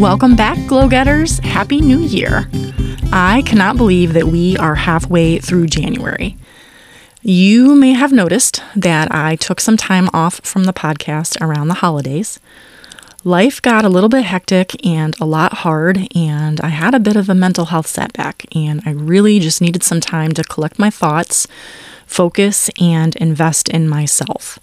Welcome back, Glow Getters. Happy New Year. I cannot believe that we are halfway through January. You may have noticed that I took some time off from the podcast around the holidays. Life got a little bit hectic and a lot hard, and I had a bit of a mental health setback, and I really just needed some time to collect my thoughts, focus, and invest in myself.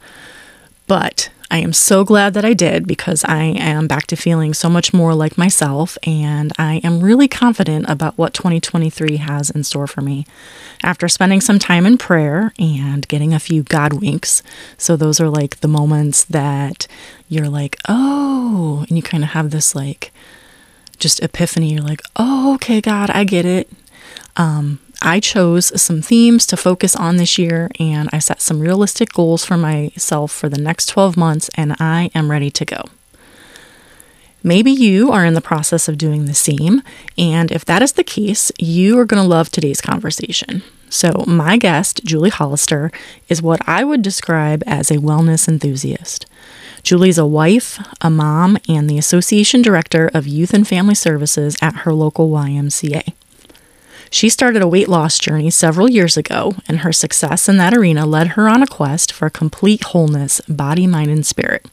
But I am so glad that I did because I am back to feeling so much more like myself, and I am really confident about what 2023 has in store for me. After spending some time in prayer and getting a few God winks, so those are like the moments that you're like, oh, and you kind of have this like just epiphany. You're like, oh, okay, God, I get it. Um, I chose some themes to focus on this year and I set some realistic goals for myself for the next 12 months, and I am ready to go. Maybe you are in the process of doing the same, and if that is the case, you are going to love today's conversation. So, my guest, Julie Hollister, is what I would describe as a wellness enthusiast. Julie's a wife, a mom, and the Association Director of Youth and Family Services at her local YMCA. She started a weight loss journey several years ago, and her success in that arena led her on a quest for complete wholeness, body, mind, and spirit.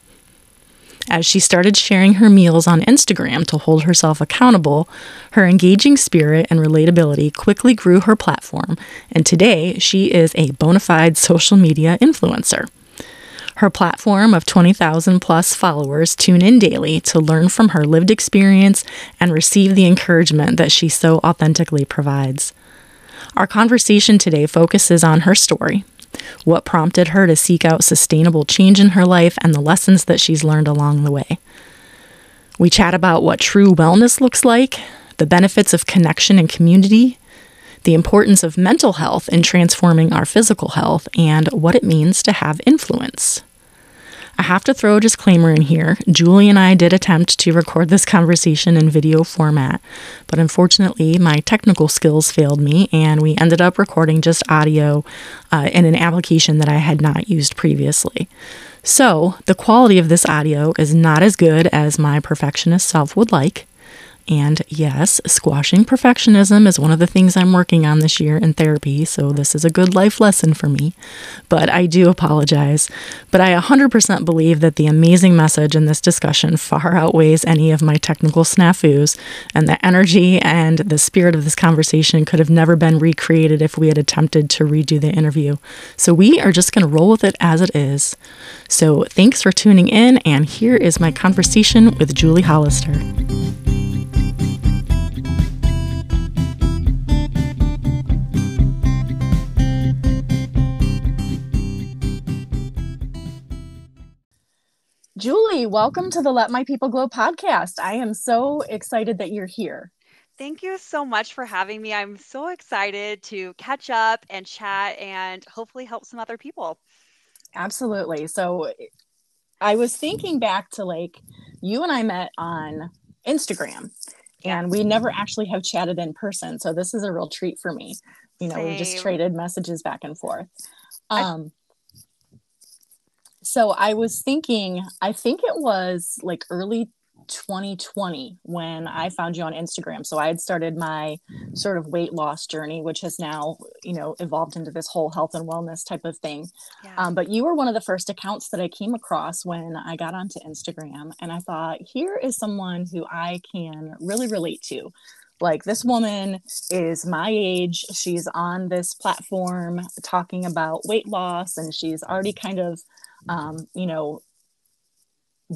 As she started sharing her meals on Instagram to hold herself accountable, her engaging spirit and relatability quickly grew her platform, and today she is a bona fide social media influencer. Her platform of 20,000 plus followers tune in daily to learn from her lived experience and receive the encouragement that she so authentically provides. Our conversation today focuses on her story, what prompted her to seek out sustainable change in her life, and the lessons that she's learned along the way. We chat about what true wellness looks like, the benefits of connection and community, the importance of mental health in transforming our physical health, and what it means to have influence. I have to throw a disclaimer in here. Julie and I did attempt to record this conversation in video format, but unfortunately, my technical skills failed me, and we ended up recording just audio uh, in an application that I had not used previously. So, the quality of this audio is not as good as my perfectionist self would like. And yes, squashing perfectionism is one of the things I'm working on this year in therapy, so this is a good life lesson for me. But I do apologize. But I 100% believe that the amazing message in this discussion far outweighs any of my technical snafus, and the energy and the spirit of this conversation could have never been recreated if we had attempted to redo the interview. So we are just going to roll with it as it is. So thanks for tuning in, and here is my conversation with Julie Hollister. Julie, welcome to the Let My People Glow podcast. I am so excited that you're here. Thank you so much for having me. I'm so excited to catch up and chat and hopefully help some other people. Absolutely. So I was thinking back to like you and I met on Instagram and we never actually have chatted in person. So this is a real treat for me. You know, Same. we just traded messages back and forth. Um, so I was thinking, I think it was like early 2020 when I found you on Instagram. So I had started my sort of weight loss journey, which has now, you know, evolved into this whole health and wellness type of thing. Yeah. Um, but you were one of the first accounts that I came across when I got onto Instagram. And I thought, here is someone who I can really relate to. Like this woman is my age. She's on this platform talking about weight loss, and she's already kind of um, you know,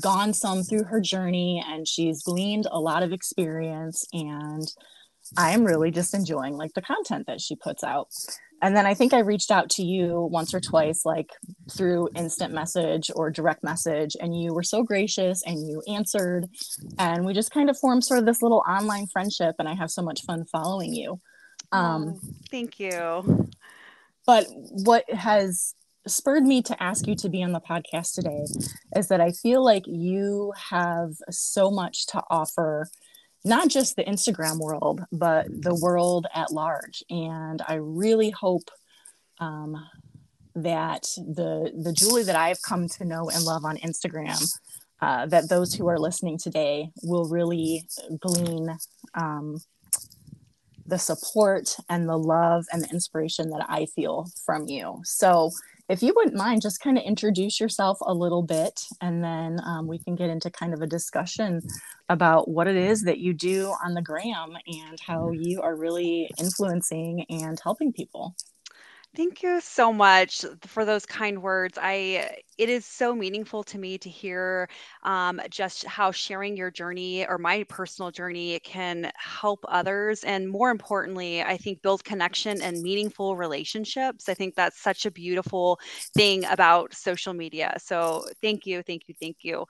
gone some through her journey and she's gleaned a lot of experience and I am really just enjoying like the content that she puts out. And then I think I reached out to you once or twice, like through instant message or direct message, and you were so gracious and you answered. And we just kind of formed sort of this little online friendship. And I have so much fun following you. Um, oh, thank you. But what has spurred me to ask you to be on the podcast today is that I feel like you have so much to offer, not just the Instagram world, but the world at large. And I really hope um, that the the Julie that I've come to know and love on Instagram, uh, that those who are listening today will really glean um, the support and the love and the inspiration that I feel from you. So, if you wouldn't mind, just kind of introduce yourself a little bit, and then um, we can get into kind of a discussion about what it is that you do on the gram and how you are really influencing and helping people. Thank you so much for those kind words. I it is so meaningful to me to hear um, just how sharing your journey or my personal journey can help others, and more importantly, I think build connection and meaningful relationships. I think that's such a beautiful thing about social media. So thank you, thank you, thank you.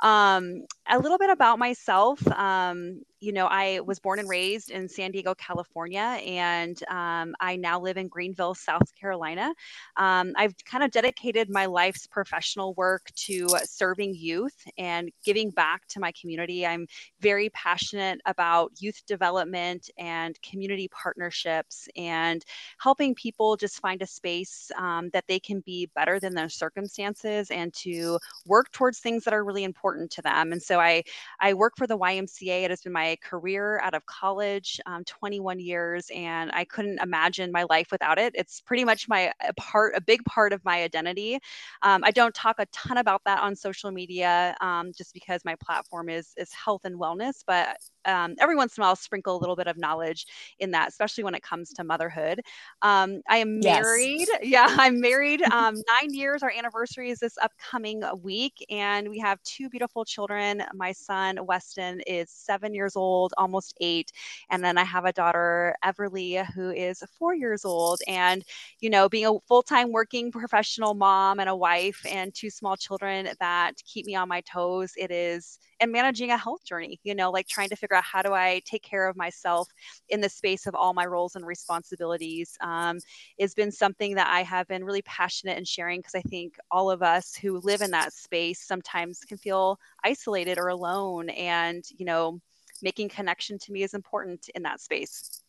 Um, a little bit about myself. Um, you know, I was born and raised in San Diego, California, and um, I now live in Greenville, South Carolina. Um, I've kind of dedicated my life's professional work to serving youth and giving back to my community. I'm very passionate about youth development and community partnerships and helping people just find a space um, that they can be better than their circumstances and to work towards things that are really important to them. And so I, I work for the YMCA. It has been my career out of college, um, 21 years, and I couldn't imagine my life without it. It's pretty much my a part, a big part of my identity. Um, I don't talk a ton about that on social media, um, just because my platform is is health and wellness. But um, every once in a while, I'll sprinkle a little bit of knowledge in that, especially when it comes to motherhood. Um, I am married. Yes. Yeah, I'm married. Um, nine years. Our anniversary is this upcoming week, and we have two beautiful children. My son Weston is seven years old, almost eight, and then I have a daughter Everly who is four years old. And you know, being a full-time working professional mom and a wife and two small children that keep me on my toes, it is and managing a health journey, you know, like trying to figure out how do I take care of myself in the space of all my roles and responsibilities um, has been something that I have been really passionate in sharing because I think all of us who live in that space sometimes can feel isolated or alone. And, you know, making connection to me is important in that space.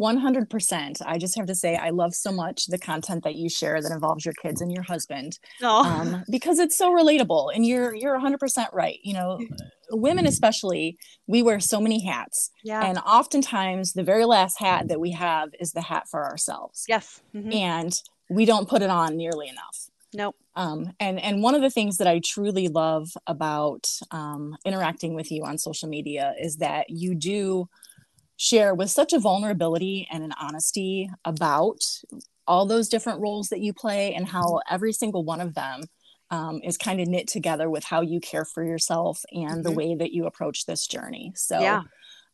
100%. I just have to say, I love so much the content that you share that involves your kids and your husband um, because it's so relatable. And you're, you're 100% right. You know, women, especially, we wear so many hats. Yeah. And oftentimes, the very last hat that we have is the hat for ourselves. Yes. Mm-hmm. And we don't put it on nearly enough. Nope. Um, and and one of the things that I truly love about um, interacting with you on social media is that you do share with such a vulnerability and an honesty about all those different roles that you play and how every single one of them um, is kind of knit together with how you care for yourself and mm-hmm. the way that you approach this journey. So, yeah.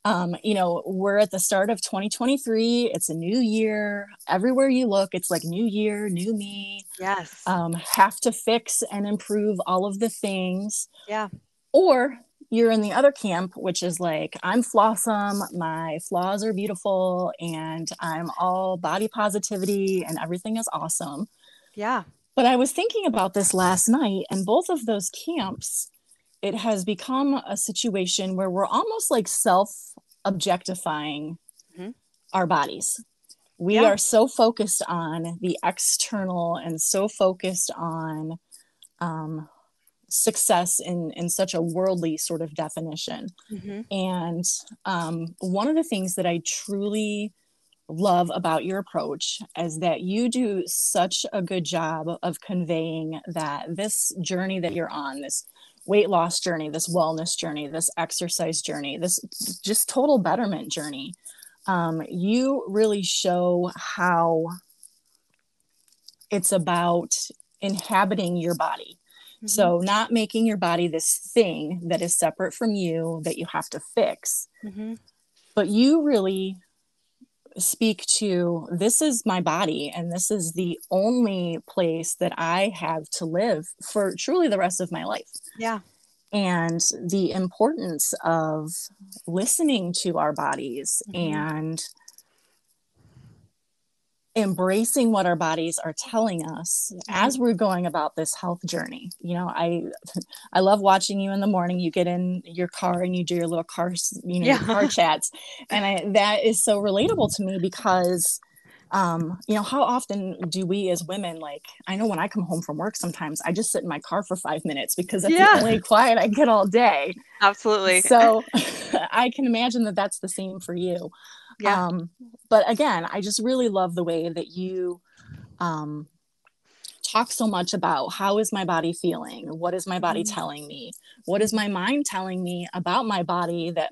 Um, you know, we're at the start of 2023. It's a new year. Everywhere you look, it's like new year, new me. Yes. Um, have to fix and improve all of the things. Yeah. Or you're in the other camp, which is like, I'm flawsome, my flaws are beautiful, and I'm all body positivity and everything is awesome. Yeah. But I was thinking about this last night, and both of those camps, it has become a situation where we're almost like self objectifying mm-hmm. our bodies. We yeah. are so focused on the external and so focused on um, success in in such a worldly sort of definition mm-hmm. and um, one of the things that i truly love about your approach is that you do such a good job of conveying that this journey that you're on this weight loss journey this wellness journey this exercise journey this just total betterment journey um, you really show how it's about inhabiting your body Mm-hmm. So, not making your body this thing that is separate from you that you have to fix, mm-hmm. but you really speak to this is my body and this is the only place that I have to live for truly the rest of my life. Yeah. And the importance of listening to our bodies mm-hmm. and embracing what our bodies are telling us as we're going about this health journey you know i i love watching you in the morning you get in your car and you do your little car you know yeah. car chats and I, that is so relatable to me because um, you know, how often do we as women like? I know when I come home from work, sometimes I just sit in my car for five minutes because that's yeah. the only quiet I get all day. Absolutely. So I can imagine that that's the same for you. Yeah. Um, but again, I just really love the way that you um, talk so much about how is my body feeling? What is my body mm-hmm. telling me? What is my mind telling me about my body that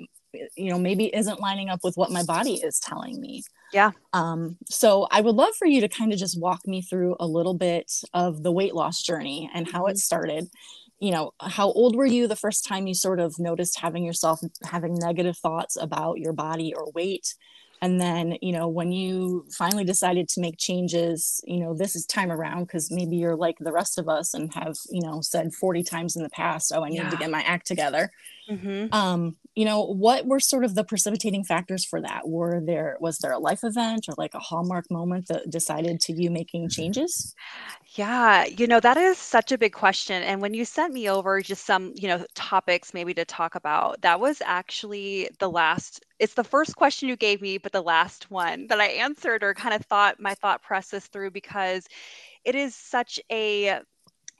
you know maybe isn't lining up with what my body is telling me? Yeah. Um, so I would love for you to kind of just walk me through a little bit of the weight loss journey and how mm-hmm. it started. You know, how old were you the first time you sort of noticed having yourself having negative thoughts about your body or weight? and then you know when you finally decided to make changes you know this is time around because maybe you're like the rest of us and have you know said 40 times in the past oh i need yeah. to get my act together mm-hmm. um you know what were sort of the precipitating factors for that were there was there a life event or like a hallmark moment that decided to you making changes yeah, you know, that is such a big question. And when you sent me over just some, you know, topics maybe to talk about, that was actually the last, it's the first question you gave me, but the last one that I answered or kind of thought my thought process through because it is such a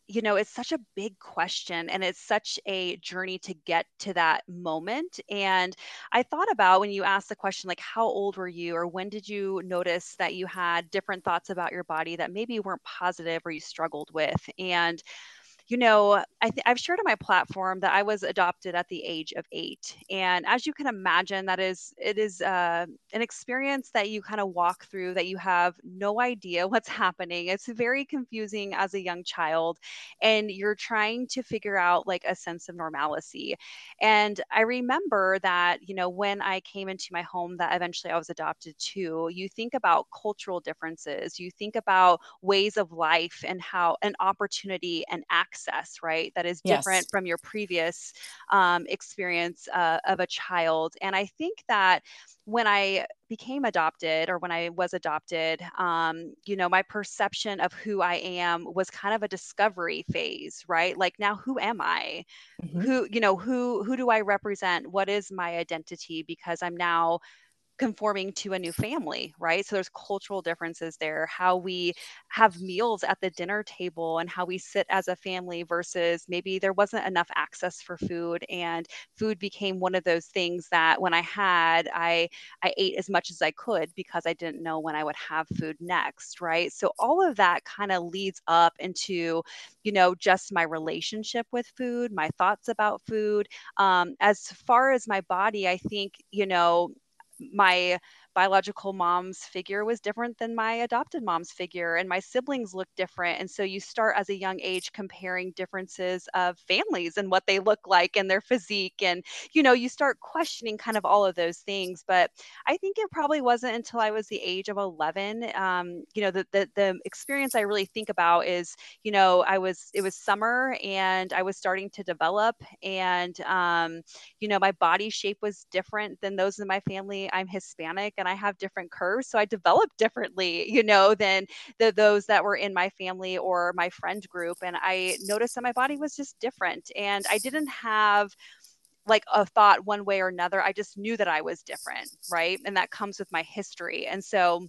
you know, it's such a big question and it's such a journey to get to that moment. And I thought about when you asked the question, like, how old were you, or when did you notice that you had different thoughts about your body that maybe weren't positive or you struggled with? And you know, I th- I've shared on my platform that I was adopted at the age of eight, and as you can imagine, that is it is uh, an experience that you kind of walk through that you have no idea what's happening. It's very confusing as a young child, and you're trying to figure out like a sense of normalcy. And I remember that you know when I came into my home that eventually I was adopted to, you think about cultural differences, you think about ways of life and how an opportunity and access right? That is different yes. from your previous um, experience uh, of a child. And I think that when I became adopted or when I was adopted, um, you know, my perception of who I am was kind of a discovery phase, right? Like now who am I? Mm-hmm. Who, you know, who who do I represent? What is my identity? Because I'm now conforming to a new family, right? So there's cultural differences there, how we have meals at the dinner table and how we sit as a family versus maybe there wasn't enough access for food and food became one of those things that when I had, I I ate as much as I could because I didn't know when I would have food next, right? So all of that kind of leads up into, you know, just my relationship with food, my thoughts about food. Um, as far as my body, I think, you know, my biological mom's figure was different than my adopted mom's figure and my siblings look different and so you start as a young age comparing differences of families and what they look like and their physique and you know you start questioning kind of all of those things but i think it probably wasn't until i was the age of 11 um, you know the, the the experience i really think about is you know i was it was summer and i was starting to develop and um, you know my body shape was different than those in my family. I'm hispanic and I have different curves. So I developed differently, you know, than the those that were in my family or my friend group. And I noticed that my body was just different. And I didn't have like a thought one way or another. I just knew that I was different, right? And that comes with my history. And so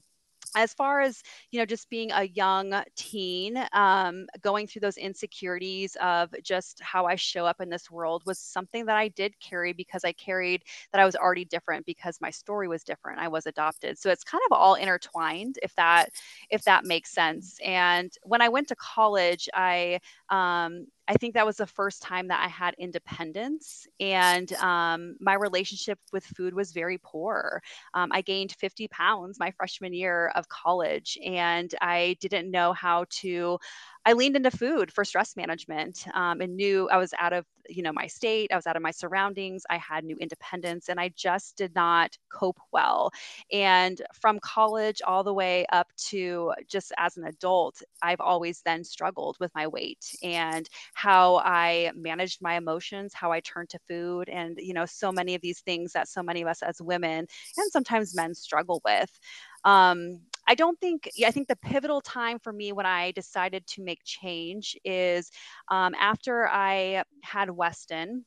as far as you know just being a young teen um, going through those insecurities of just how i show up in this world was something that i did carry because i carried that i was already different because my story was different. I was adopted. So it's kind of all intertwined if that if that makes sense. And when i went to college i um, I think that was the first time that I had independence, and um, my relationship with food was very poor. Um, I gained 50 pounds my freshman year of college, and I didn't know how to I leaned into food for stress management um, and knew I was out of, you know, my state, I was out of my surroundings, I had new independence, and I just did not cope well. And from college all the way up to just as an adult, I've always then struggled with my weight and how I managed my emotions, how I turned to food, and, you know, so many of these things that so many of us as women and sometimes men struggle with. Um, I don't think, I think the pivotal time for me when I decided to make change is um, after I had Weston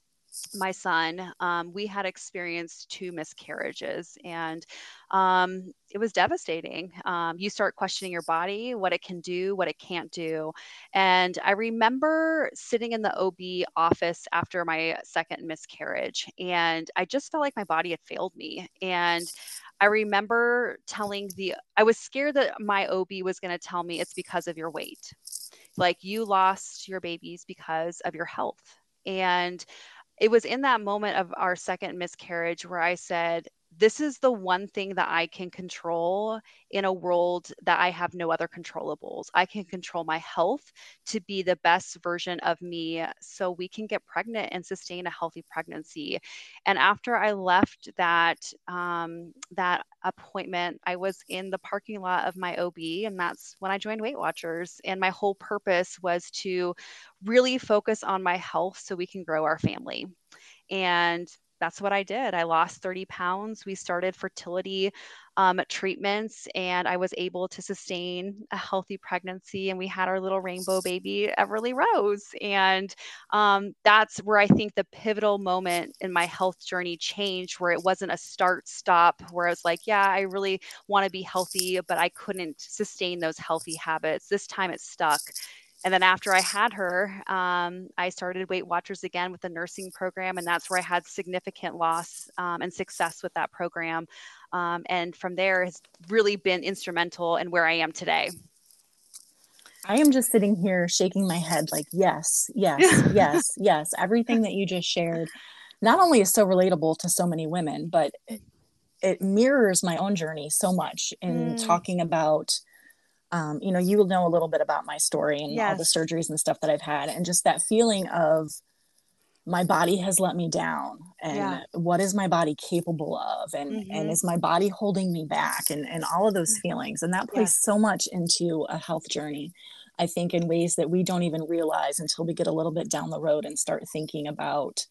my son, um, we had experienced two miscarriages and um, it was devastating. Um, you start questioning your body, what it can do, what it can't do. And I remember sitting in the OB office after my second miscarriage, and I just felt like my body had failed me. And I remember telling the, I was scared that my OB was going to tell me it's because of your weight. Like you lost your babies because of your health. And it was in that moment of our second miscarriage where I said, this is the one thing that I can control in a world that I have no other controllables. I can control my health to be the best version of me so we can get pregnant and sustain a healthy pregnancy. And after I left that um, that appointment, I was in the parking lot of my OB, and that's when I joined Weight Watchers. And my whole purpose was to really focus on my health so we can grow our family. And that's what I did. I lost 30 pounds. We started fertility um, treatments, and I was able to sustain a healthy pregnancy. And we had our little rainbow baby, Everly Rose. And um, that's where I think the pivotal moment in my health journey changed, where it wasn't a start stop, where I was like, yeah, I really want to be healthy, but I couldn't sustain those healthy habits. This time it stuck and then after I had her, um, I started Weight Watchers again with the nursing program, and that's where I had significant loss um, and success with that program. Um, and from there has really been instrumental in where I am today. I am just sitting here shaking my head like, yes, yes, yes, yes. Everything that you just shared not only is so relatable to so many women, but it, mirrors my own journey so much in mm. talking about um, you know, you will know a little bit about my story and yes. all the surgeries and stuff that I've had, and just that feeling of my body has let me down and yeah. what is my body capable of and mm-hmm. and is my body holding me back and and all of those mm-hmm. feelings and that plays so much into a health journey i think in ways that we don't even realize until we get a little bit down the road and start thinking about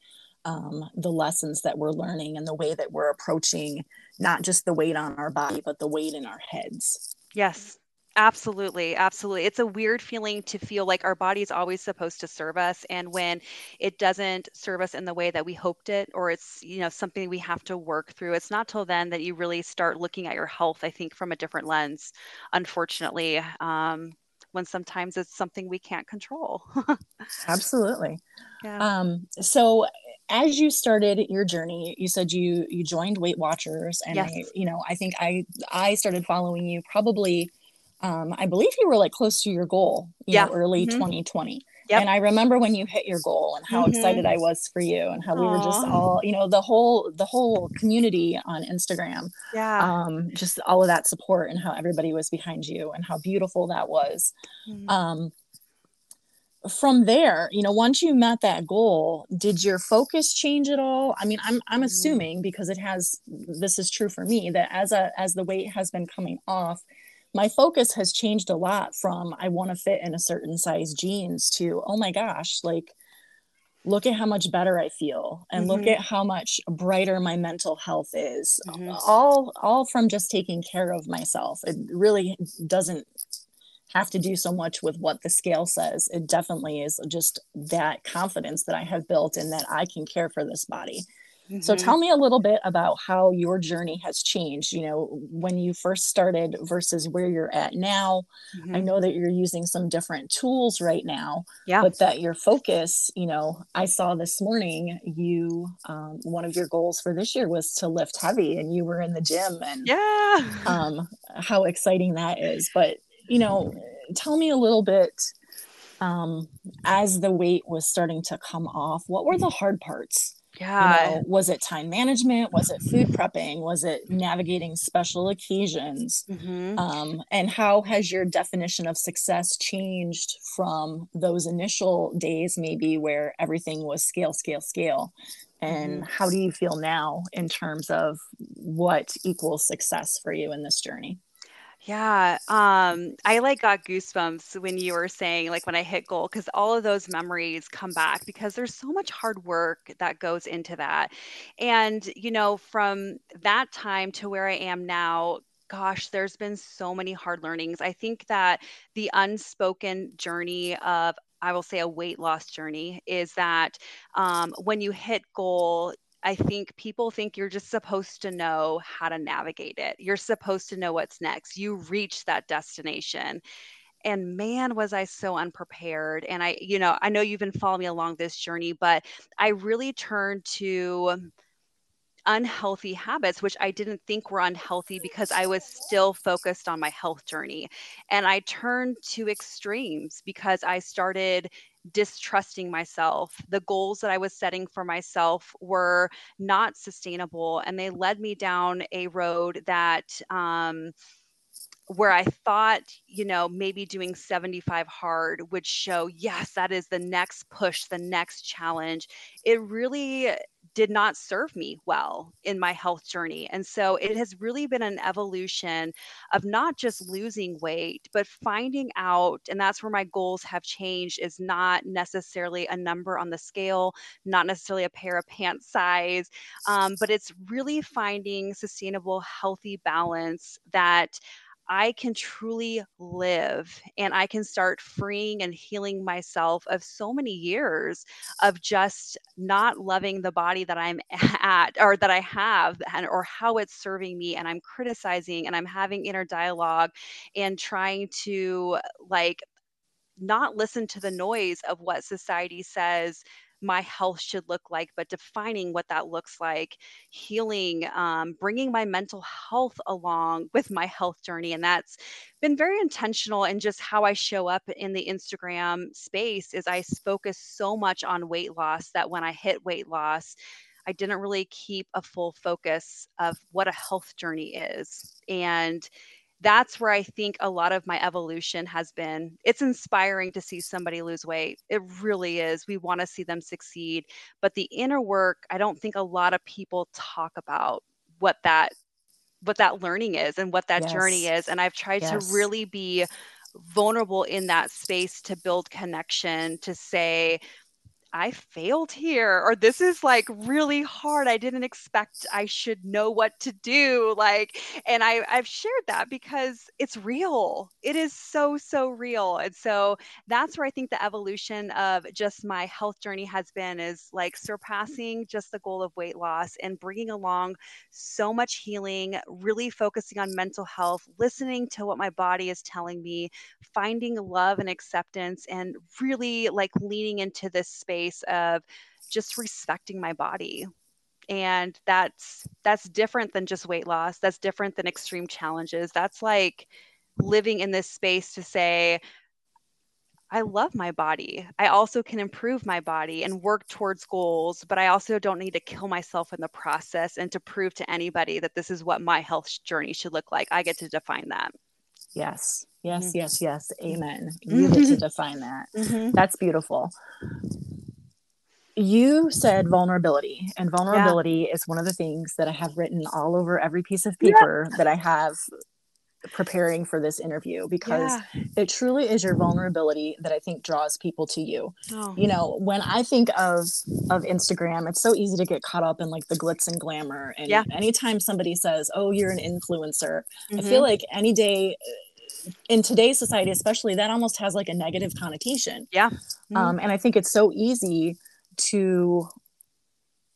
um, the lessons that we're learning and the way that we're approaching not just the weight on our body but the weight in our heads yes Absolutely, absolutely. It's a weird feeling to feel like our body is always supposed to serve us and when it doesn't serve us in the way that we hoped it or it's, you know, something we have to work through. It's not till then that you really start looking at your health, I think, from a different lens, unfortunately. Um, when sometimes it's something we can't control. Absolutely. Yeah. Um, so as you started your journey, you said you you joined Weight Watchers, and yes. I, you know, I think I I started following you probably um, I believe you were like close to your goal, you yeah. know, early mm-hmm. 2020. Yep. And I remember when you hit your goal and how mm-hmm. excited I was for you and how Aww. we were just all, you know, the whole the whole community on Instagram. Yeah. Um, just all of that support and how everybody was behind you and how beautiful that was. Mm-hmm. Um, from there, you know, once you met that goal, did your focus change at all? I mean, I'm I'm mm-hmm. assuming because it has this is true for me that as a as the weight has been coming off, my focus has changed a lot from I want to fit in a certain size jeans to oh my gosh, like look at how much better I feel and mm-hmm. look at how much brighter my mental health is. Mm-hmm. All all from just taking care of myself. It really doesn't have to do so much with what the scale says. It definitely is just that confidence that I have built in that I can care for this body. Mm-hmm. So tell me a little bit about how your journey has changed, you know, when you first started versus where you're at now. Mm-hmm. I know that you're using some different tools right now, yeah. but that your focus, you know, I saw this morning you um, one of your goals for this year was to lift heavy and you were in the gym and yeah. um, how exciting that is. But, you know, tell me a little bit um, as the weight was starting to come off, what were the hard parts? Yeah. You know, was it time management? Was it food prepping? Was it navigating special occasions? Mm-hmm. Um, and how has your definition of success changed from those initial days, maybe where everything was scale, scale, scale? And mm-hmm. how do you feel now in terms of what equals success for you in this journey? Yeah, um, I like got goosebumps when you were saying like when I hit goal because all of those memories come back because there's so much hard work that goes into that. And you know, from that time to where I am now, gosh, there's been so many hard learnings. I think that the unspoken journey of I will say a weight loss journey is that um, when you hit goal, I think people think you're just supposed to know how to navigate it. You're supposed to know what's next. You reach that destination. And man, was I so unprepared. And I, you know, I know you've been following me along this journey, but I really turned to unhealthy habits, which I didn't think were unhealthy because I was still focused on my health journey. And I turned to extremes because I started distrusting myself. The goals that I was setting for myself were not sustainable and they led me down a road that, um, where I thought, you know, maybe doing 75 hard would show, yes, that is the next push, the next challenge. It really did not serve me well in my health journey. And so it has really been an evolution of not just losing weight, but finding out, and that's where my goals have changed, is not necessarily a number on the scale, not necessarily a pair of pants size, um, but it's really finding sustainable, healthy balance that I can truly live and I can start freeing and healing myself of so many years of just not loving the body that I'm at or that I have and or how it's serving me and I'm criticizing and I'm having inner dialogue and trying to like not listen to the noise of what society says my health should look like, but defining what that looks like, healing, um, bringing my mental health along with my health journey. And that's been very intentional in just how I show up in the Instagram space is I focus so much on weight loss that when I hit weight loss, I didn't really keep a full focus of what a health journey is. And that's where I think a lot of my evolution has been. It's inspiring to see somebody lose weight. It really is. We want to see them succeed. But the inner work, I don't think a lot of people talk about what that what that learning is and what that yes. journey is. And I've tried yes. to really be vulnerable in that space to build connection, to say, I failed here, or this is like really hard. I didn't expect I should know what to do. Like, and I, I've shared that because it's real. It is so, so real. And so that's where I think the evolution of just my health journey has been is like surpassing just the goal of weight loss and bringing along so much healing, really focusing on mental health, listening to what my body is telling me, finding love and acceptance, and really like leaning into this space space of just respecting my body and that's that's different than just weight loss that's different than extreme challenges that's like living in this space to say I love my body. I also can improve my body and work towards goals, but I also don't need to kill myself in the process and to prove to anybody that this is what my health journey should look like. I get to define that. Yes, yes, mm-hmm. yes, yes. Amen. You get to define that. Mm-hmm. That's beautiful you said vulnerability and vulnerability yeah. is one of the things that i have written all over every piece of paper yeah. that i have preparing for this interview because yeah. it truly is your vulnerability that i think draws people to you oh. you know when i think of of instagram it's so easy to get caught up in like the glitz and glamour and yeah. anytime somebody says oh you're an influencer mm-hmm. i feel like any day in today's society especially that almost has like a negative connotation yeah mm-hmm. um, and i think it's so easy to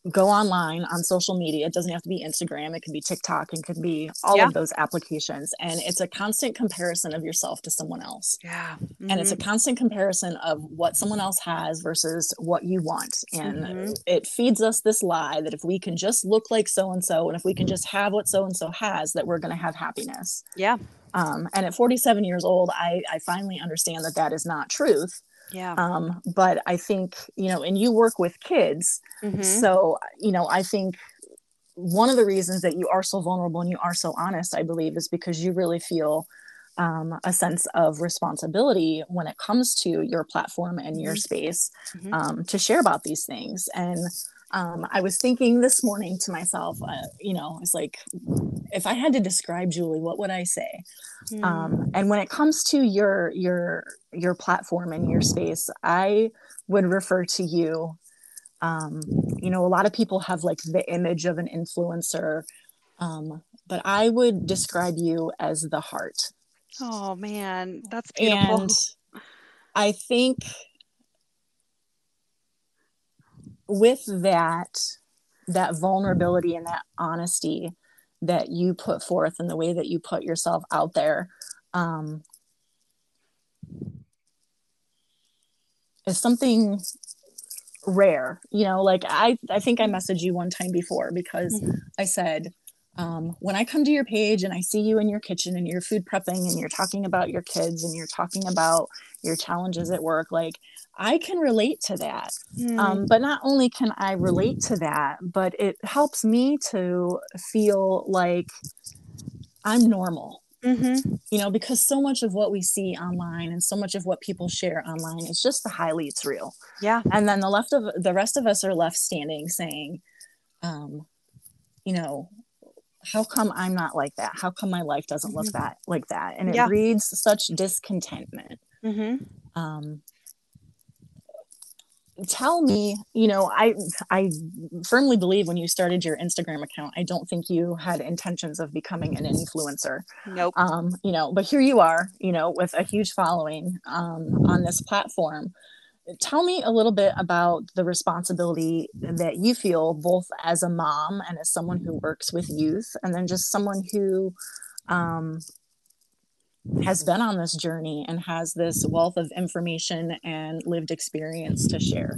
go online on social media. It doesn't have to be Instagram, it can be TikTok, it can be all yeah. of those applications. And it's a constant comparison of yourself to someone else. Yeah. Mm-hmm. And it's a mm-hmm. constant comparison of what someone else has versus what you want. And mm-hmm. it feeds us this lie that if we can just look like so and so, and if we can just have what so and so has, that we're going to have happiness. Yeah. Um, and at 47 years old, I, I finally understand that that is not truth yeah. Um, but I think, you know, and you work with kids. Mm-hmm. So, you know, I think one of the reasons that you are so vulnerable and you are so honest, I believe, is because you really feel um, a sense of responsibility when it comes to your platform and your mm-hmm. space mm-hmm. um, to share about these things. And um, I was thinking this morning to myself, uh, you know, it's like, if I had to describe Julie, what would I say? Mm. Um, and when it comes to your your your platform and your space, I would refer to you. Um, you know, a lot of people have like the image of an influencer, um, but I would describe you as the heart. Oh man, that's beautiful. And I think with that that vulnerability and that honesty that you put forth and the way that you put yourself out there um, is something rare you know like i i think i messaged you one time before because mm-hmm. i said um, when i come to your page and i see you in your kitchen and you're food prepping and you're talking about your kids and you're talking about your challenges at work like i can relate to that mm. um, but not only can i relate to that but it helps me to feel like i'm normal Mm-hmm. You know, because so much of what we see online and so much of what people share online is just the highlights reel. Yeah. And then the left of the rest of us are left standing saying, um, you know, how come I'm not like that? How come my life doesn't look mm-hmm. that like that? And it yeah. breeds such discontentment. Mm-hmm. Um, tell me you know i i firmly believe when you started your instagram account i don't think you had intentions of becoming an influencer. Nope. Um you know but here you are you know with a huge following um on this platform. Tell me a little bit about the responsibility that you feel both as a mom and as someone who works with youth and then just someone who um has been on this journey and has this wealth of information and lived experience to share.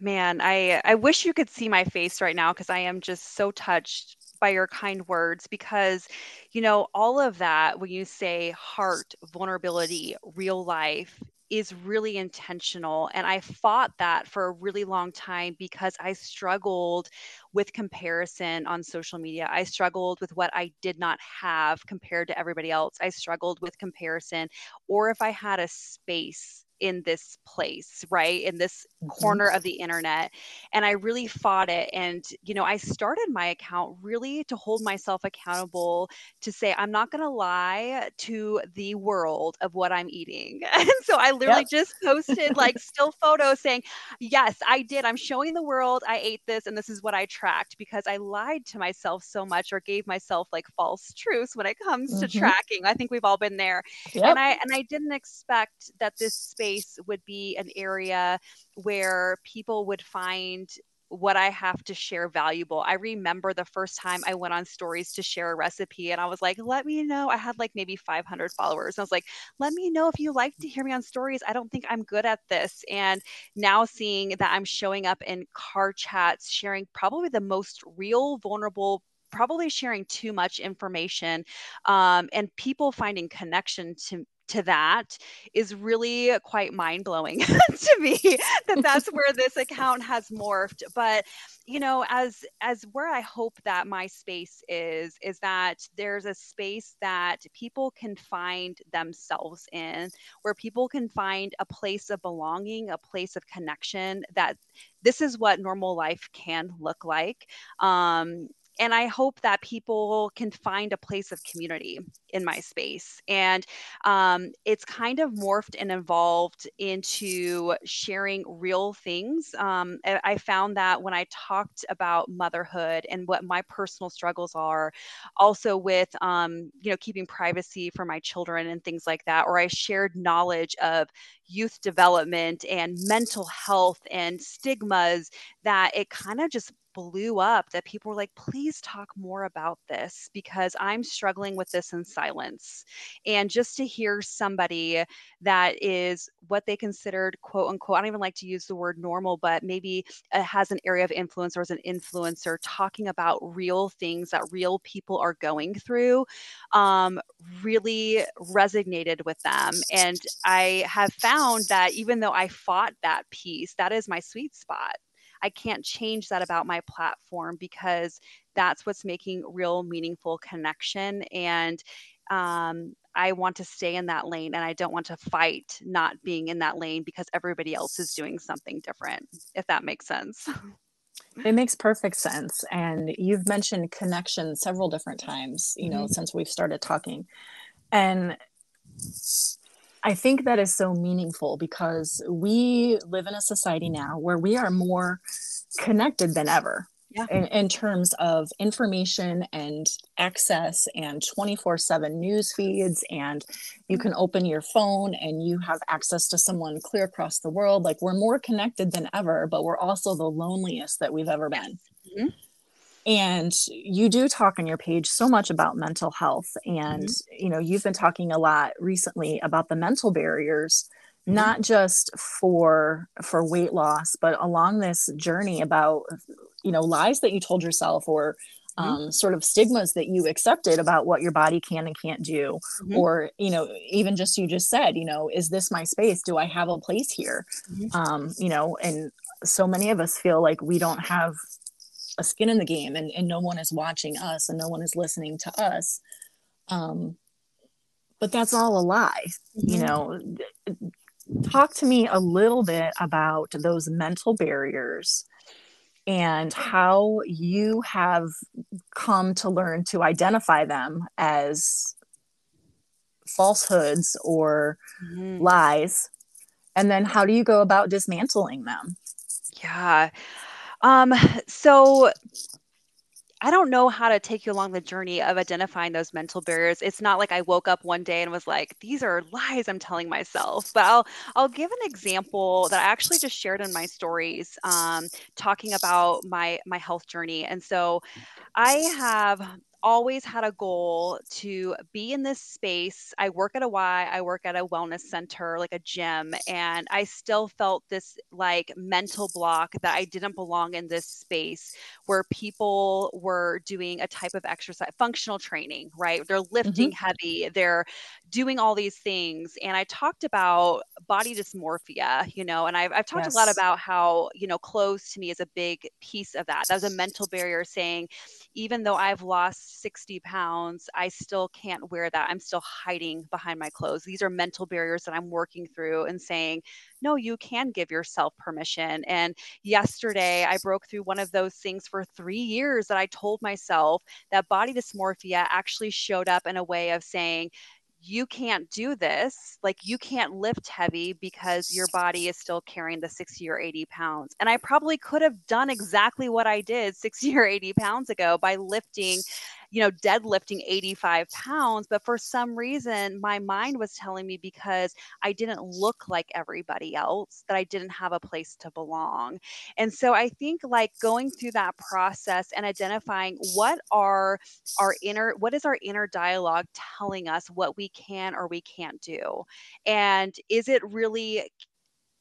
Man i i wish you could see my face right now because i am just so touched by your kind words because you know all of that when you say heart vulnerability real life is really intentional. And I fought that for a really long time because I struggled with comparison on social media. I struggled with what I did not have compared to everybody else. I struggled with comparison, or if I had a space in this place, right? In this mm-hmm. corner of the internet. And I really fought it. And, you know, I started my account really to hold myself accountable to say, I'm not going to lie to the world of what I'm eating. And so I literally yep. just posted like still photos saying, yes, I did. I'm showing the world I ate this and this is what I tracked because I lied to myself so much or gave myself like false truths when it comes mm-hmm. to tracking. I think we've all been there. Yep. And I and I didn't expect that this space space would be an area where people would find what I have to share valuable. I remember the first time I went on stories to share a recipe and I was like, let me know. I had like maybe 500 followers. And I was like, let me know if you like to hear me on stories. I don't think I'm good at this. And now seeing that I'm showing up in car chats, sharing probably the most real, vulnerable probably sharing too much information um, and people finding connection to to that is really quite mind blowing to me that that's where this account has morphed but you know as as where i hope that my space is is that there's a space that people can find themselves in where people can find a place of belonging a place of connection that this is what normal life can look like um, and I hope that people can find a place of community in my space. And um, it's kind of morphed and evolved into sharing real things. Um, I found that when I talked about motherhood and what my personal struggles are, also with um, you know keeping privacy for my children and things like that, or I shared knowledge of youth development and mental health and stigmas that it kind of just blew up that people were like, please talk more about this because I'm struggling with this in silence. And just to hear somebody that is what they considered, quote unquote, I don't even like to use the word normal, but maybe uh, has an area of influence or is an influencer talking about real things that real people are going through um, really resonated with them. And I have found that even though I fought that piece, that is my sweet spot. I can't change that about my platform because that's what's making real meaningful connection. And um, I want to stay in that lane and I don't want to fight not being in that lane because everybody else is doing something different, if that makes sense. It makes perfect sense. And you've mentioned connection several different times, you know, mm-hmm. since we've started talking. And I think that is so meaningful because we live in a society now where we are more connected than ever. yeah. in, in terms of information and access and 24 7 news feeds. And you can open your phone and you have access to someone clear across the world. Like we're more connected than ever, but we're also the loneliest that we've ever been. Mm-hmm. And you do talk on your page so much about mental health. And, mm-hmm. you know, you've been talking a lot recently about the mental barriers mm-hmm. not just for for weight loss but along this journey about you know lies that you told yourself or mm-hmm. um, sort of stigmas that you accepted about what your body can and can't do mm-hmm. or you know even just you just said you know is this my space do i have a place here mm-hmm. um, you know and so many of us feel like we don't have a skin in the game and, and no one is watching us and no one is listening to us. Um, but that's all a lie you mm-hmm. know. Talk to me a little bit about those mental barriers and how you have come to learn to identify them as falsehoods or mm-hmm. lies. And then how do you go about dismantling them? Yeah um so I don't know how to take you along the journey of identifying those mental barriers. It's not like I woke up one day and was like, these are lies I'm telling myself. But I'll I'll give an example that I actually just shared in my stories, um, talking about my my health journey. And so I have always had a goal to be in this space. I work at a Y, I work at a wellness center, like a gym, and I still felt this like mental block that I didn't belong in this space where people were doing a type of exercise, functional training, right? They're lifting mm-hmm. heavy, they're doing all these things. And I talked about body dysmorphia, you know, and I've, I've talked yes. a lot about how, you know, clothes to me is a big piece of that. That was a mental barrier saying, even though I've lost 60 pounds, I still can't wear that. I'm still hiding behind my clothes. These are mental barriers that I'm working through and saying, no, you can give yourself permission. And yesterday, I broke through one of those things for three years that I told myself that body dysmorphia actually showed up in a way of saying, you can't do this. Like you can't lift heavy because your body is still carrying the 60 or 80 pounds. And I probably could have done exactly what I did 60 or 80 pounds ago by lifting you know, deadlifting 85 pounds. But for some reason, my mind was telling me because I didn't look like everybody else that I didn't have a place to belong. And so I think like going through that process and identifying what are our inner, what is our inner dialogue telling us what we can or we can't do? And is it really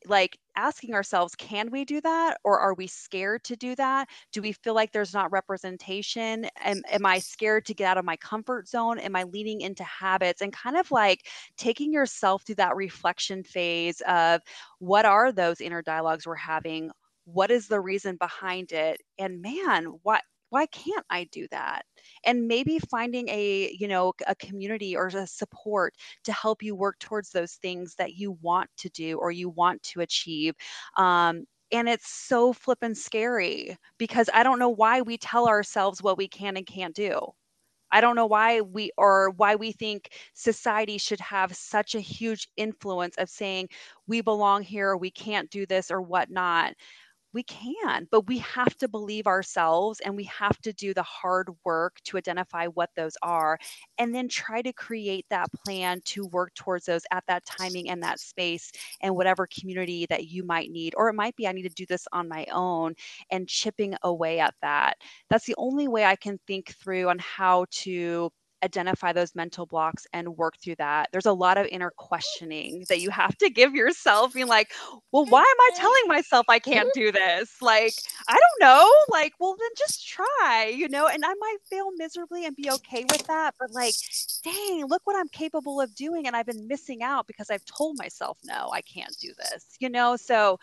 like asking ourselves can we do that or are we scared to do that? Do we feel like there's not representation? Am, am i scared to get out of my comfort zone? Am i leaning into habits? And kind of like taking yourself through that reflection phase of what are those inner dialogues we're having? What is the reason behind it? And man what why can't i do that and maybe finding a you know a community or a support to help you work towards those things that you want to do or you want to achieve um, and it's so flippin' scary because I don't know why we tell ourselves what we can and can't do. I don't know why we or why we think society should have such a huge influence of saying we belong here, we can't do this or whatnot we can, but we have to believe ourselves and we have to do the hard work to identify what those are and then try to create that plan to work towards those at that timing and that space and whatever community that you might need. Or it might be I need to do this on my own and chipping away at that. That's the only way I can think through on how to identify those mental blocks and work through that. There's a lot of inner questioning that you have to give yourself, being like, well, why am I mm-hmm. telling myself I can't do this? Like, I don't know. Like, well, then just try, you know, and I might fail miserably and be okay with that. But like, dang, look what I'm capable of doing. And I've been missing out because I've told myself, no, I can't do this, you know? So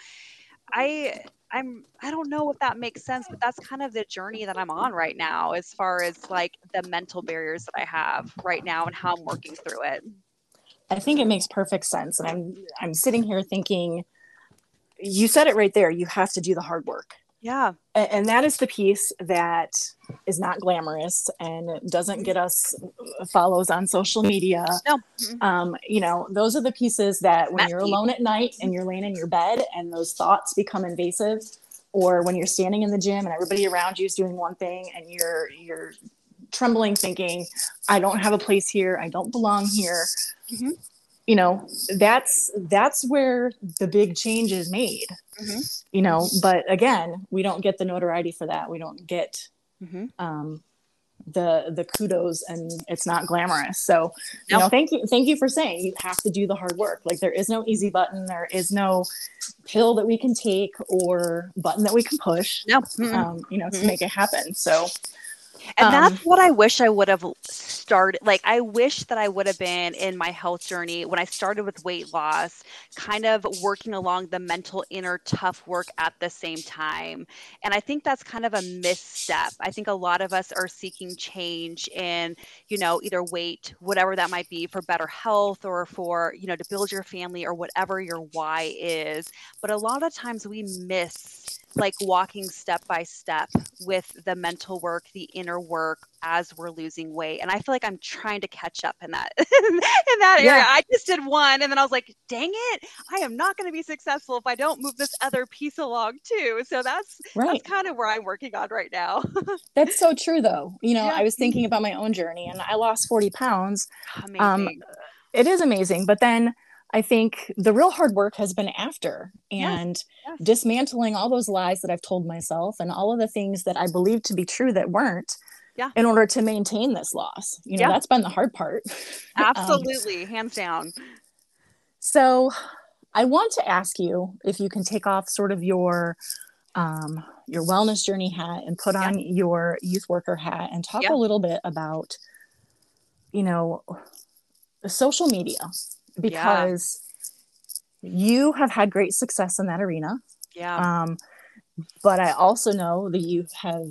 I I'm I don't know if that makes sense, but that's kind of the journey that I'm on right now as far as like the mental barriers that I have right now and how I'm working through it. I think it makes perfect sense and I'm I'm sitting here thinking you said it right there, you have to do the hard work. Yeah. And, and that is the piece that is not glamorous and doesn't get us follows on social media. No. Um, you know, those are the pieces that when you're alone at night and you're laying in your bed and those thoughts become invasive, or when you're standing in the gym and everybody around you is doing one thing and you're you're trembling thinking i don't have a place here i don't belong here mm-hmm. You know that's that's where the big change is made mm-hmm. you know but again we don't get the notoriety for that we don't get mm-hmm. um, the the kudos and it's not glamorous so you know thank you thank you for saying you have to do the hard work like there is no easy button there is no pill that we can take or button that we can push no. um, you know mm-hmm. to make it happen so and um, that's what I wish I would have started. Like, I wish that I would have been in my health journey when I started with weight loss, kind of working along the mental inner tough work at the same time. And I think that's kind of a misstep. I think a lot of us are seeking change in, you know, either weight, whatever that might be, for better health or for, you know, to build your family or whatever your why is. But a lot of times we miss like walking step by step with the mental work, the inner work as we're losing weight. And I feel like I'm trying to catch up in that in that area. I just did one and then I was like, dang it, I am not going to be successful if I don't move this other piece along too. So that's right. that's kind of where I'm working on right now. that's so true though. You know, yeah. I was thinking about my own journey and I lost 40 pounds. Amazing. Um, it is amazing. But then I think the real hard work has been after and yes, yes. dismantling all those lies that I've told myself and all of the things that I believed to be true that weren't. Yeah. In order to maintain this loss. You know, yeah. that's been the hard part. Um, Absolutely, um, hands down. So I want to ask you if you can take off sort of your um, your wellness journey hat and put yeah. on your youth worker hat and talk a little bit about, you know, social media because yeah. you have had great success in that arena. Yeah. Um, but I also know that you have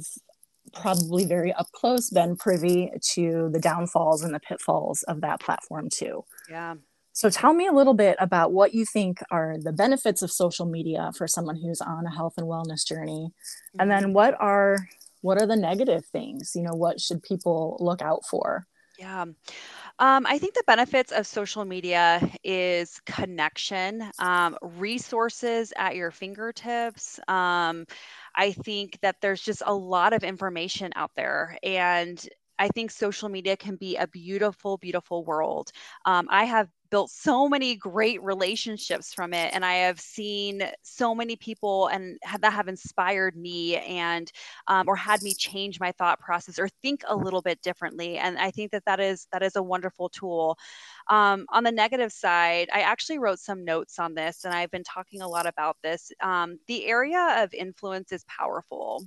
probably very up close been privy to the downfalls and the pitfalls of that platform too. Yeah. So tell me a little bit about what you think are the benefits of social media for someone who's on a health and wellness journey. And then mm-hmm. what are what are the negative things? You know, what should people look out for? Yeah. Um, I think the benefits of social media is connection, um, resources at your fingertips. Um, I think that there's just a lot of information out there, and I think social media can be a beautiful, beautiful world. Um, I have built so many great relationships from it and i have seen so many people and that have inspired me and um, or had me change my thought process or think a little bit differently and i think that that is that is a wonderful tool. Um, on the negative side i actually wrote some notes on this and i've been talking a lot about this. Um, the area of influence is powerful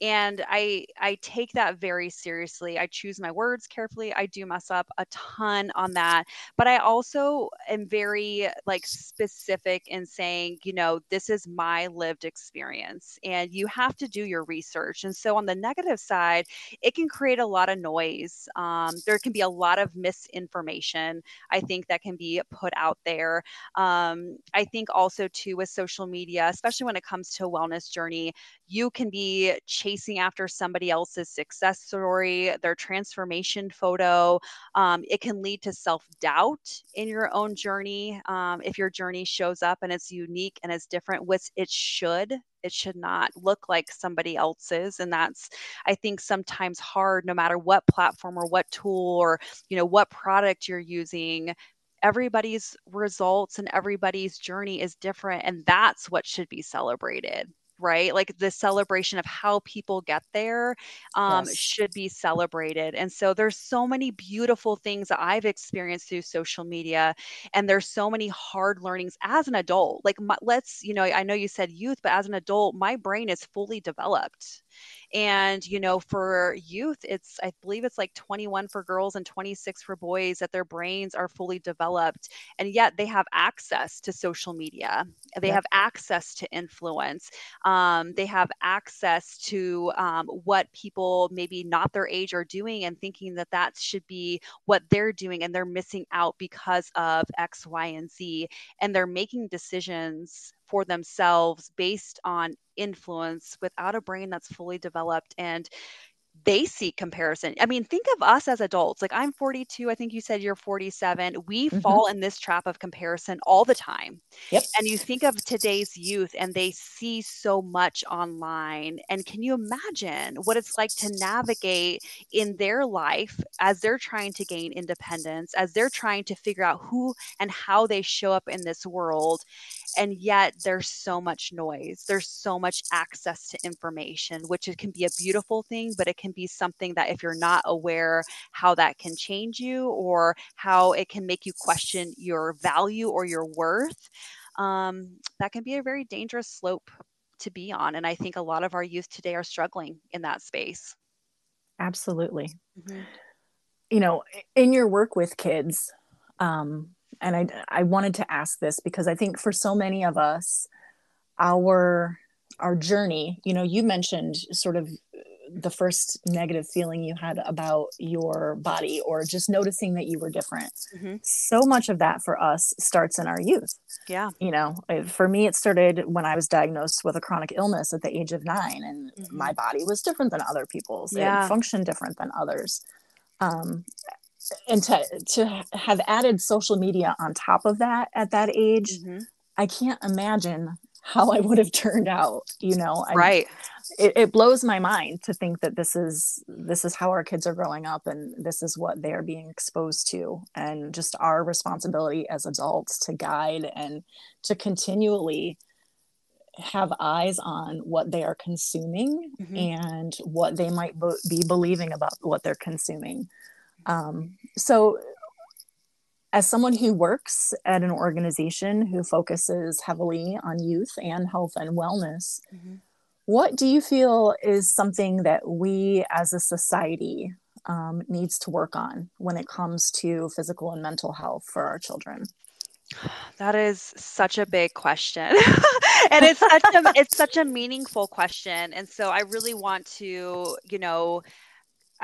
and i i take that very seriously. I choose my words carefully. I do mess up a ton on that. But i also am very like specific in saying you know this is my lived experience and you have to do your research. And so on the negative side it can create a lot of noise. Um, there can be a lot of misinformation i think that can be put out there. Um, i think also too with social media especially when it comes to wellness journey you can be chasing after somebody else's success story, their transformation photo. Um, it can lead to self doubt in your own journey um, if your journey shows up and it's unique and it's different, which it should. It should not look like somebody else's. And that's, I think, sometimes hard no matter what platform or what tool or, you know, what product you're using everybody's results and everybody's journey is different and that's what should be celebrated right? Like the celebration of how people get there um, yes. should be celebrated. And so there's so many beautiful things that I've experienced through social media, and there's so many hard learnings as an adult. Like, my, let's, you know, I know you said youth, but as an adult, my brain is fully developed. And, you know, for youth, it's, I believe it's like 21 for girls and 26 for boys that their brains are fully developed. And yet they have access to social media, they have access to influence, um, they have access to um, what people maybe not their age are doing and thinking that that should be what they're doing. And they're missing out because of X, Y, and Z. And they're making decisions for themselves based on influence without a brain that's fully developed and they seek comparison. I mean, think of us as adults. Like I'm 42, I think you said you're 47. We mm-hmm. fall in this trap of comparison all the time. Yep. And you think of today's youth and they see so much online. And can you imagine what it's like to navigate in their life as they're trying to gain independence, as they're trying to figure out who and how they show up in this world? And yet there's so much noise. There's so much access to information, which it can be a beautiful thing, but it can be something that if you're not aware how that can change you or how it can make you question your value or your worth, um, that can be a very dangerous slope to be on. And I think a lot of our youth today are struggling in that space. Absolutely. Mm-hmm. You know, in your work with kids, um, and I, I wanted to ask this because I think for so many of us, our our journey, you know, you mentioned sort of the first negative feeling you had about your body or just noticing that you were different. Mm-hmm. So much of that for us starts in our youth. Yeah. You know, for me, it started when I was diagnosed with a chronic illness at the age of nine, and mm-hmm. my body was different than other people's. Yeah. It functioned different than others. Um, and to, to have added social media on top of that at that age, mm-hmm. I can't imagine how I would have turned out, you know. I, right. It, it, blows my mind to think that this is this is how our kids are growing up and this is what they are being exposed to and just our responsibility as adults to guide and to continually have eyes on what they are consuming mm-hmm. and what they might be believing about what they're consuming. Um, so as someone who works at an organization who focuses heavily on youth and health and wellness, mm-hmm. what do you feel is something that we as a society um, needs to work on when it comes to physical and mental health for our children? That is such a big question. and it's such a it's such a meaningful question. And so I really want to, you know,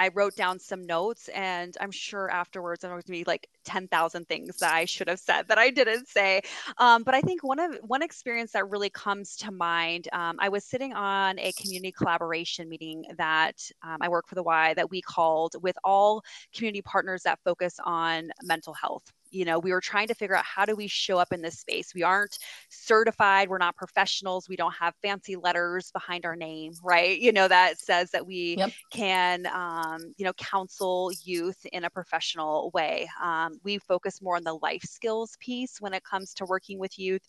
I wrote down some notes, and I'm sure afterwards there was going to be like 10,000 things that I should have said that I didn't say. Um, but I think one of one experience that really comes to mind, um, I was sitting on a community collaboration meeting that um, I work for the Y that we called with all community partners that focus on mental health you know we were trying to figure out how do we show up in this space. We aren't certified we're not professionals we don't have fancy letters behind our name right? You know that says that we yep. can um, you know counsel youth in a professional way. Um, we focus more on the life skills piece when it comes to working with youth.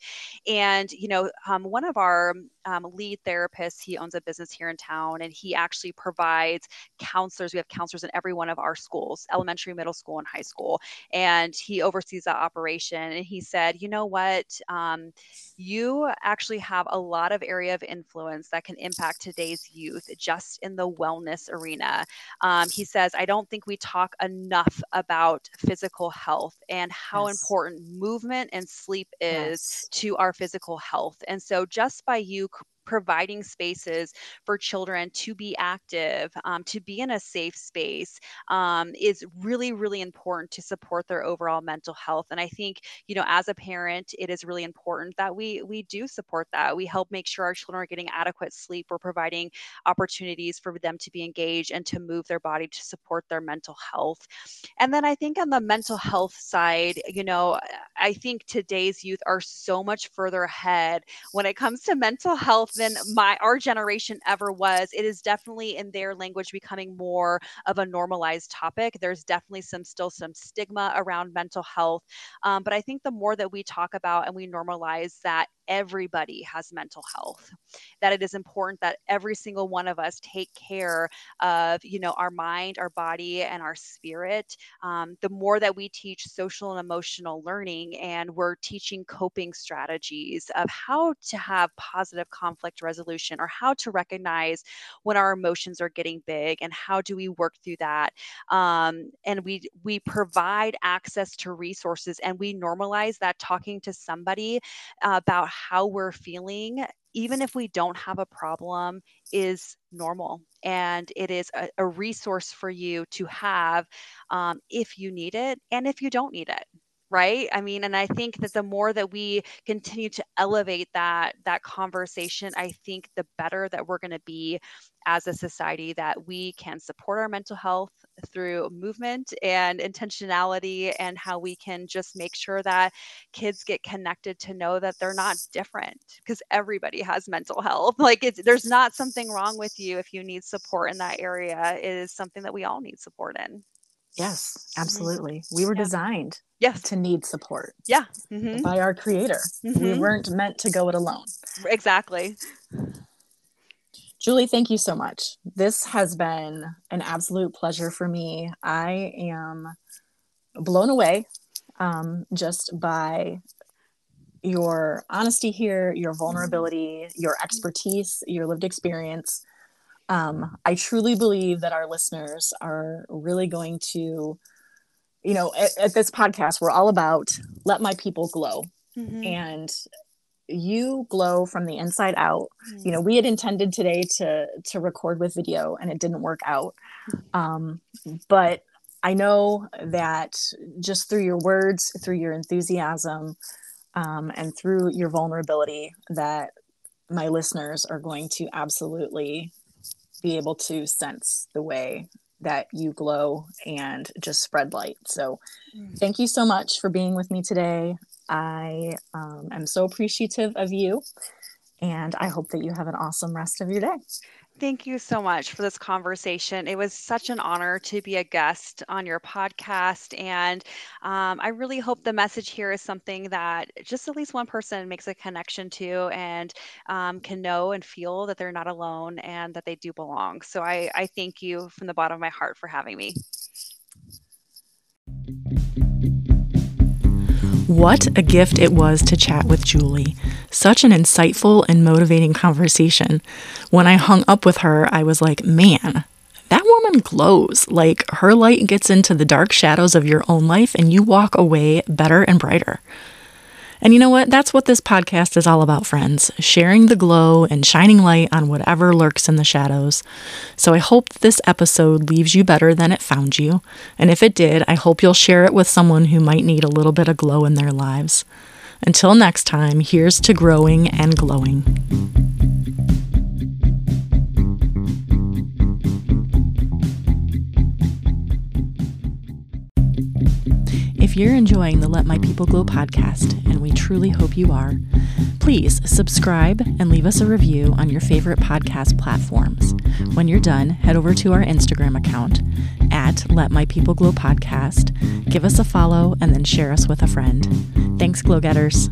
And you know um, one of our um, lead therapists he owns a business here in town and he actually provides counselors. We have counselors in every one of our schools elementary middle school and high school. And he oversees that operation. And he said, you know what? Um, you actually have a lot of area of influence that can impact today's youth just in the wellness arena. Um, he says, I don't think we talk enough about physical health and how yes. important movement and sleep is yes. to our physical health. And so just by you providing spaces for children to be active, um, to be in a safe space um, is really, really important to support their overall mental health. And I think, you know, as a parent, it is really important that we we do support that. We help make sure our children are getting adequate sleep. We're providing opportunities for them to be engaged and to move their body to support their mental health. And then I think on the mental health side, you know, I think today's youth are so much further ahead when it comes to mental health than my our generation ever was. It is definitely in their language becoming more of a normalized topic. There's definitely some still some stigma around mental health, um, but I think the more that we talk about and we normalize that everybody has mental health that it is important that every single one of us take care of you know our mind our body and our spirit um, the more that we teach social and emotional learning and we're teaching coping strategies of how to have positive conflict resolution or how to recognize when our emotions are getting big and how do we work through that um, and we we provide access to resources and we normalize that talking to somebody about how we're feeling even if we don't have a problem is normal. And it is a, a resource for you to have um, if you need it and if you don't need it right? I mean and i think that the more that we continue to elevate that that conversation i think the better that we're going to be as a society that we can support our mental health through movement and intentionality and how we can just make sure that kids get connected to know that they're not different because everybody has mental health. Like it's there's not something wrong with you if you need support in that area. It is something that we all need support in. Yes mm-hmm. absolutely. We were yeah. designed yes. to need support yeah mm-hmm. by our creator mm-hmm. we weren't meant to go it alone exactly Julie, thank you so much. This has been an absolute pleasure for me. I am blown away um, just by your honesty here, your vulnerability, your expertise, your lived experience. Um, I truly believe that our listeners are really going to, you know, at, at this podcast, we're all about let my people glow. Mm-hmm. And you glow from the inside out mm. you know we had intended today to to record with video and it didn't work out um, but i know that just through your words through your enthusiasm um, and through your vulnerability that my listeners are going to absolutely be able to sense the way that you glow and just spread light. So, mm. thank you so much for being with me today. I um, am so appreciative of you, and I hope that you have an awesome rest of your day. Thank you so much for this conversation. It was such an honor to be a guest on your podcast. And um, I really hope the message here is something that just at least one person makes a connection to and um, can know and feel that they're not alone and that they do belong. So I, I thank you from the bottom of my heart for having me. What a gift it was to chat with Julie. Such an insightful and motivating conversation. When I hung up with her, I was like, man, that woman glows. Like her light gets into the dark shadows of your own life and you walk away better and brighter. And you know what? That's what this podcast is all about, friends sharing the glow and shining light on whatever lurks in the shadows. So I hope this episode leaves you better than it found you. And if it did, I hope you'll share it with someone who might need a little bit of glow in their lives. Until next time, here's to growing and glowing. If you're enjoying the Let My People Glow podcast, and we truly hope you are, please subscribe and leave us a review on your favorite podcast platforms. When you're done, head over to our Instagram account at Let My People Glow podcast, give us a follow, and then share us with a friend. Thanks, Glow Getters.